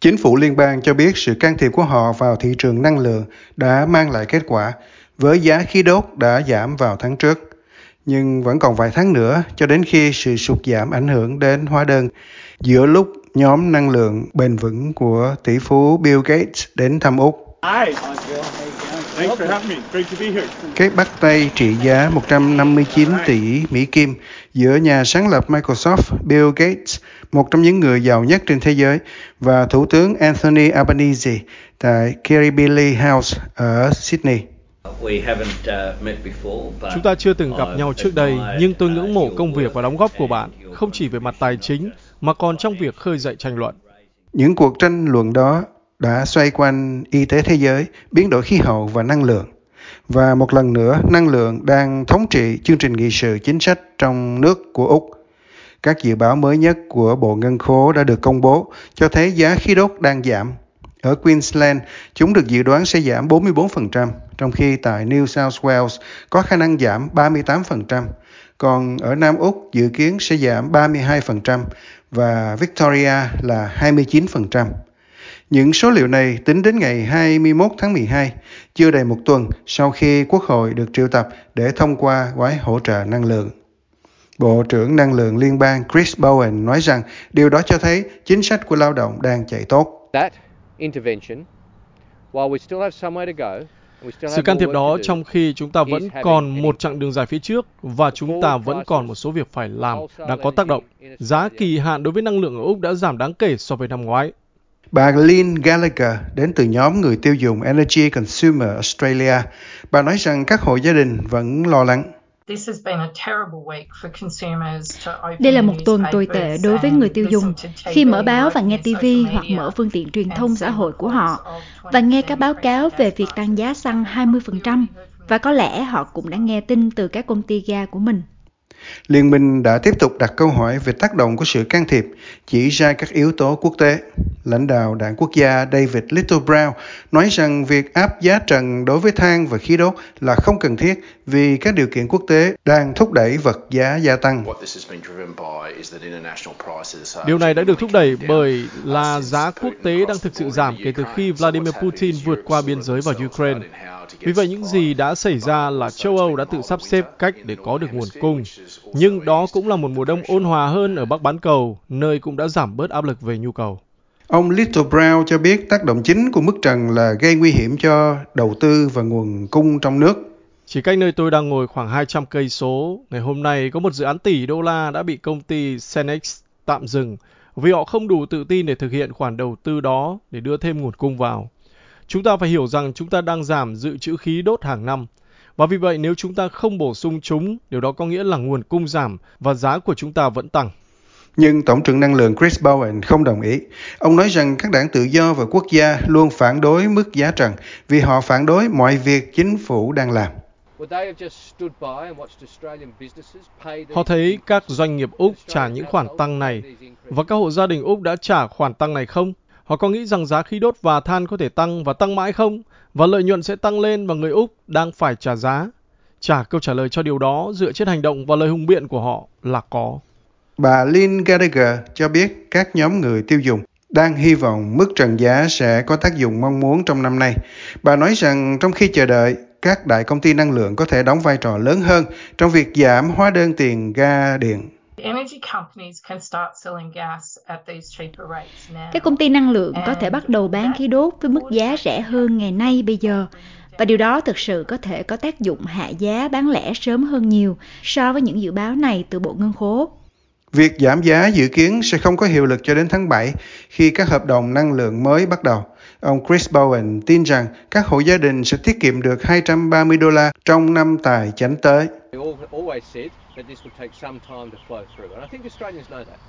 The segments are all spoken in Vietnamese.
Chính phủ liên bang cho biết sự can thiệp của họ vào thị trường năng lượng đã mang lại kết quả, với giá khí đốt đã giảm vào tháng trước. Nhưng vẫn còn vài tháng nữa cho đến khi sự sụt giảm ảnh hưởng đến hóa đơn, giữa lúc nhóm năng lượng bền vững của tỷ phú Bill Gates đến thăm Úc. Cái bắt tay trị giá 159 tỷ Mỹ Kim giữa nhà sáng lập Microsoft Bill Gates, một trong những người giàu nhất trên thế giới, và Thủ tướng Anthony Albanese tại Kirribilli House ở Sydney. Chúng ta chưa từng gặp nhau trước đây, nhưng tôi ngưỡng mộ công việc và đóng góp của bạn, không chỉ về mặt tài chính, mà còn trong việc khơi dậy tranh luận. Những cuộc tranh luận đó đã xoay quanh y tế thế giới, biến đổi khí hậu và năng lượng. Và một lần nữa, năng lượng đang thống trị chương trình nghị sự chính sách trong nước của Úc. Các dự báo mới nhất của Bộ Ngân khố đã được công bố cho thấy giá khí đốt đang giảm. Ở Queensland, chúng được dự đoán sẽ giảm 44%, trong khi tại New South Wales có khả năng giảm 38%, còn ở Nam Úc dự kiến sẽ giảm 32% và Victoria là 29%. Những số liệu này tính đến ngày 21 tháng 12, chưa đầy một tuần sau khi Quốc hội được triệu tập để thông qua gói hỗ trợ năng lượng. Bộ trưởng Năng lượng Liên bang Chris Bowen nói rằng điều đó cho thấy chính sách của lao động đang chạy tốt. Sự can thiệp đó trong khi chúng ta vẫn còn một chặng đường dài phía trước và chúng ta vẫn còn một số việc phải làm đang có tác động. Giá kỳ hạn đối với năng lượng ở Úc đã giảm đáng kể so với năm ngoái. Bà Lynn Gallagher đến từ nhóm người tiêu dùng Energy Consumer Australia. Bà nói rằng các hộ gia đình vẫn lo lắng. Đây là một tuần tồi tệ đối với người tiêu dùng khi mở báo và nghe TV hoặc mở phương tiện truyền thông xã hội của họ và nghe các báo cáo về việc tăng giá xăng 20% và có lẽ họ cũng đã nghe tin từ các công ty ga của mình. Liên minh đã tiếp tục đặt câu hỏi về tác động của sự can thiệp, chỉ ra các yếu tố quốc tế. Lãnh đạo đảng quốc gia David Little Brown nói rằng việc áp giá trần đối với than và khí đốt là không cần thiết vì các điều kiện quốc tế đang thúc đẩy vật giá gia tăng. Điều này đã được thúc đẩy bởi là giá quốc tế đang thực sự giảm kể từ khi Vladimir Putin vượt qua biên giới vào Ukraine. Vì vậy những gì đã xảy ra là châu Âu đã tự sắp xếp cách để có được nguồn cung. Nhưng đó cũng là một mùa đông ôn hòa hơn ở Bắc bán cầu, nơi cũng đã giảm bớt áp lực về nhu cầu. Ông Little Brown cho biết tác động chính của mức trần là gây nguy hiểm cho đầu tư và nguồn cung trong nước. Chỉ cách nơi tôi đang ngồi khoảng 200 cây số, ngày hôm nay có một dự án tỷ đô la đã bị công ty Cenex tạm dừng vì họ không đủ tự tin để thực hiện khoản đầu tư đó để đưa thêm nguồn cung vào. Chúng ta phải hiểu rằng chúng ta đang giảm dự trữ khí đốt hàng năm. Và vì vậy nếu chúng ta không bổ sung chúng, điều đó có nghĩa là nguồn cung giảm và giá của chúng ta vẫn tăng. Nhưng Tổng trưởng Năng lượng Chris Bowen không đồng ý. Ông nói rằng các đảng tự do và quốc gia luôn phản đối mức giá trần vì họ phản đối mọi việc chính phủ đang làm. Họ thấy các doanh nghiệp Úc trả những khoản tăng này và các hộ gia đình Úc đã trả khoản tăng này không? Họ có nghĩ rằng giá khí đốt và than có thể tăng và tăng mãi không? Và lợi nhuận sẽ tăng lên và người Úc đang phải trả giá? Trả câu trả lời cho điều đó dựa trên hành động và lời hùng biện của họ là có. Bà Lynn Gallagher cho biết các nhóm người tiêu dùng đang hy vọng mức trần giá sẽ có tác dụng mong muốn trong năm nay. Bà nói rằng trong khi chờ đợi, các đại công ty năng lượng có thể đóng vai trò lớn hơn trong việc giảm hóa đơn tiền ga điện. Các công ty năng lượng có thể bắt đầu bán khí đốt với mức giá rẻ hơn ngày nay bây giờ. Và điều đó thực sự có thể có tác dụng hạ giá bán lẻ sớm hơn nhiều so với những dự báo này từ Bộ Ngân khố. Việc giảm giá dự kiến sẽ không có hiệu lực cho đến tháng 7 khi các hợp đồng năng lượng mới bắt đầu. Ông Chris Bowen tin rằng các hộ gia đình sẽ tiết kiệm được 230 đô la trong năm tài chánh tới.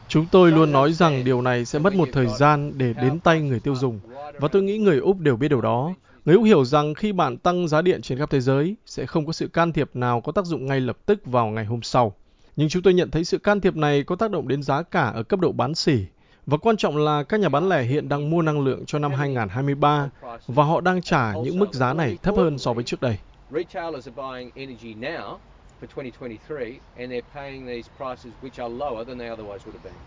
Chúng tôi luôn nói rằng điều này sẽ mất một thời gian để đến tay người tiêu dùng, và tôi nghĩ người Úc đều biết điều đó. Người Úc hiểu rằng khi bạn tăng giá điện trên khắp thế giới, sẽ không có sự can thiệp nào có tác dụng ngay lập tức vào ngày hôm sau. Nhưng chúng tôi nhận thấy sự can thiệp này có tác động đến giá cả ở cấp độ bán sỉ. Và quan trọng là các nhà bán lẻ hiện đang mua năng lượng cho năm 2023 và họ đang trả những mức giá này thấp hơn so với trước đây. For 2023 and they're paying these prices which are lower than they otherwise would have been.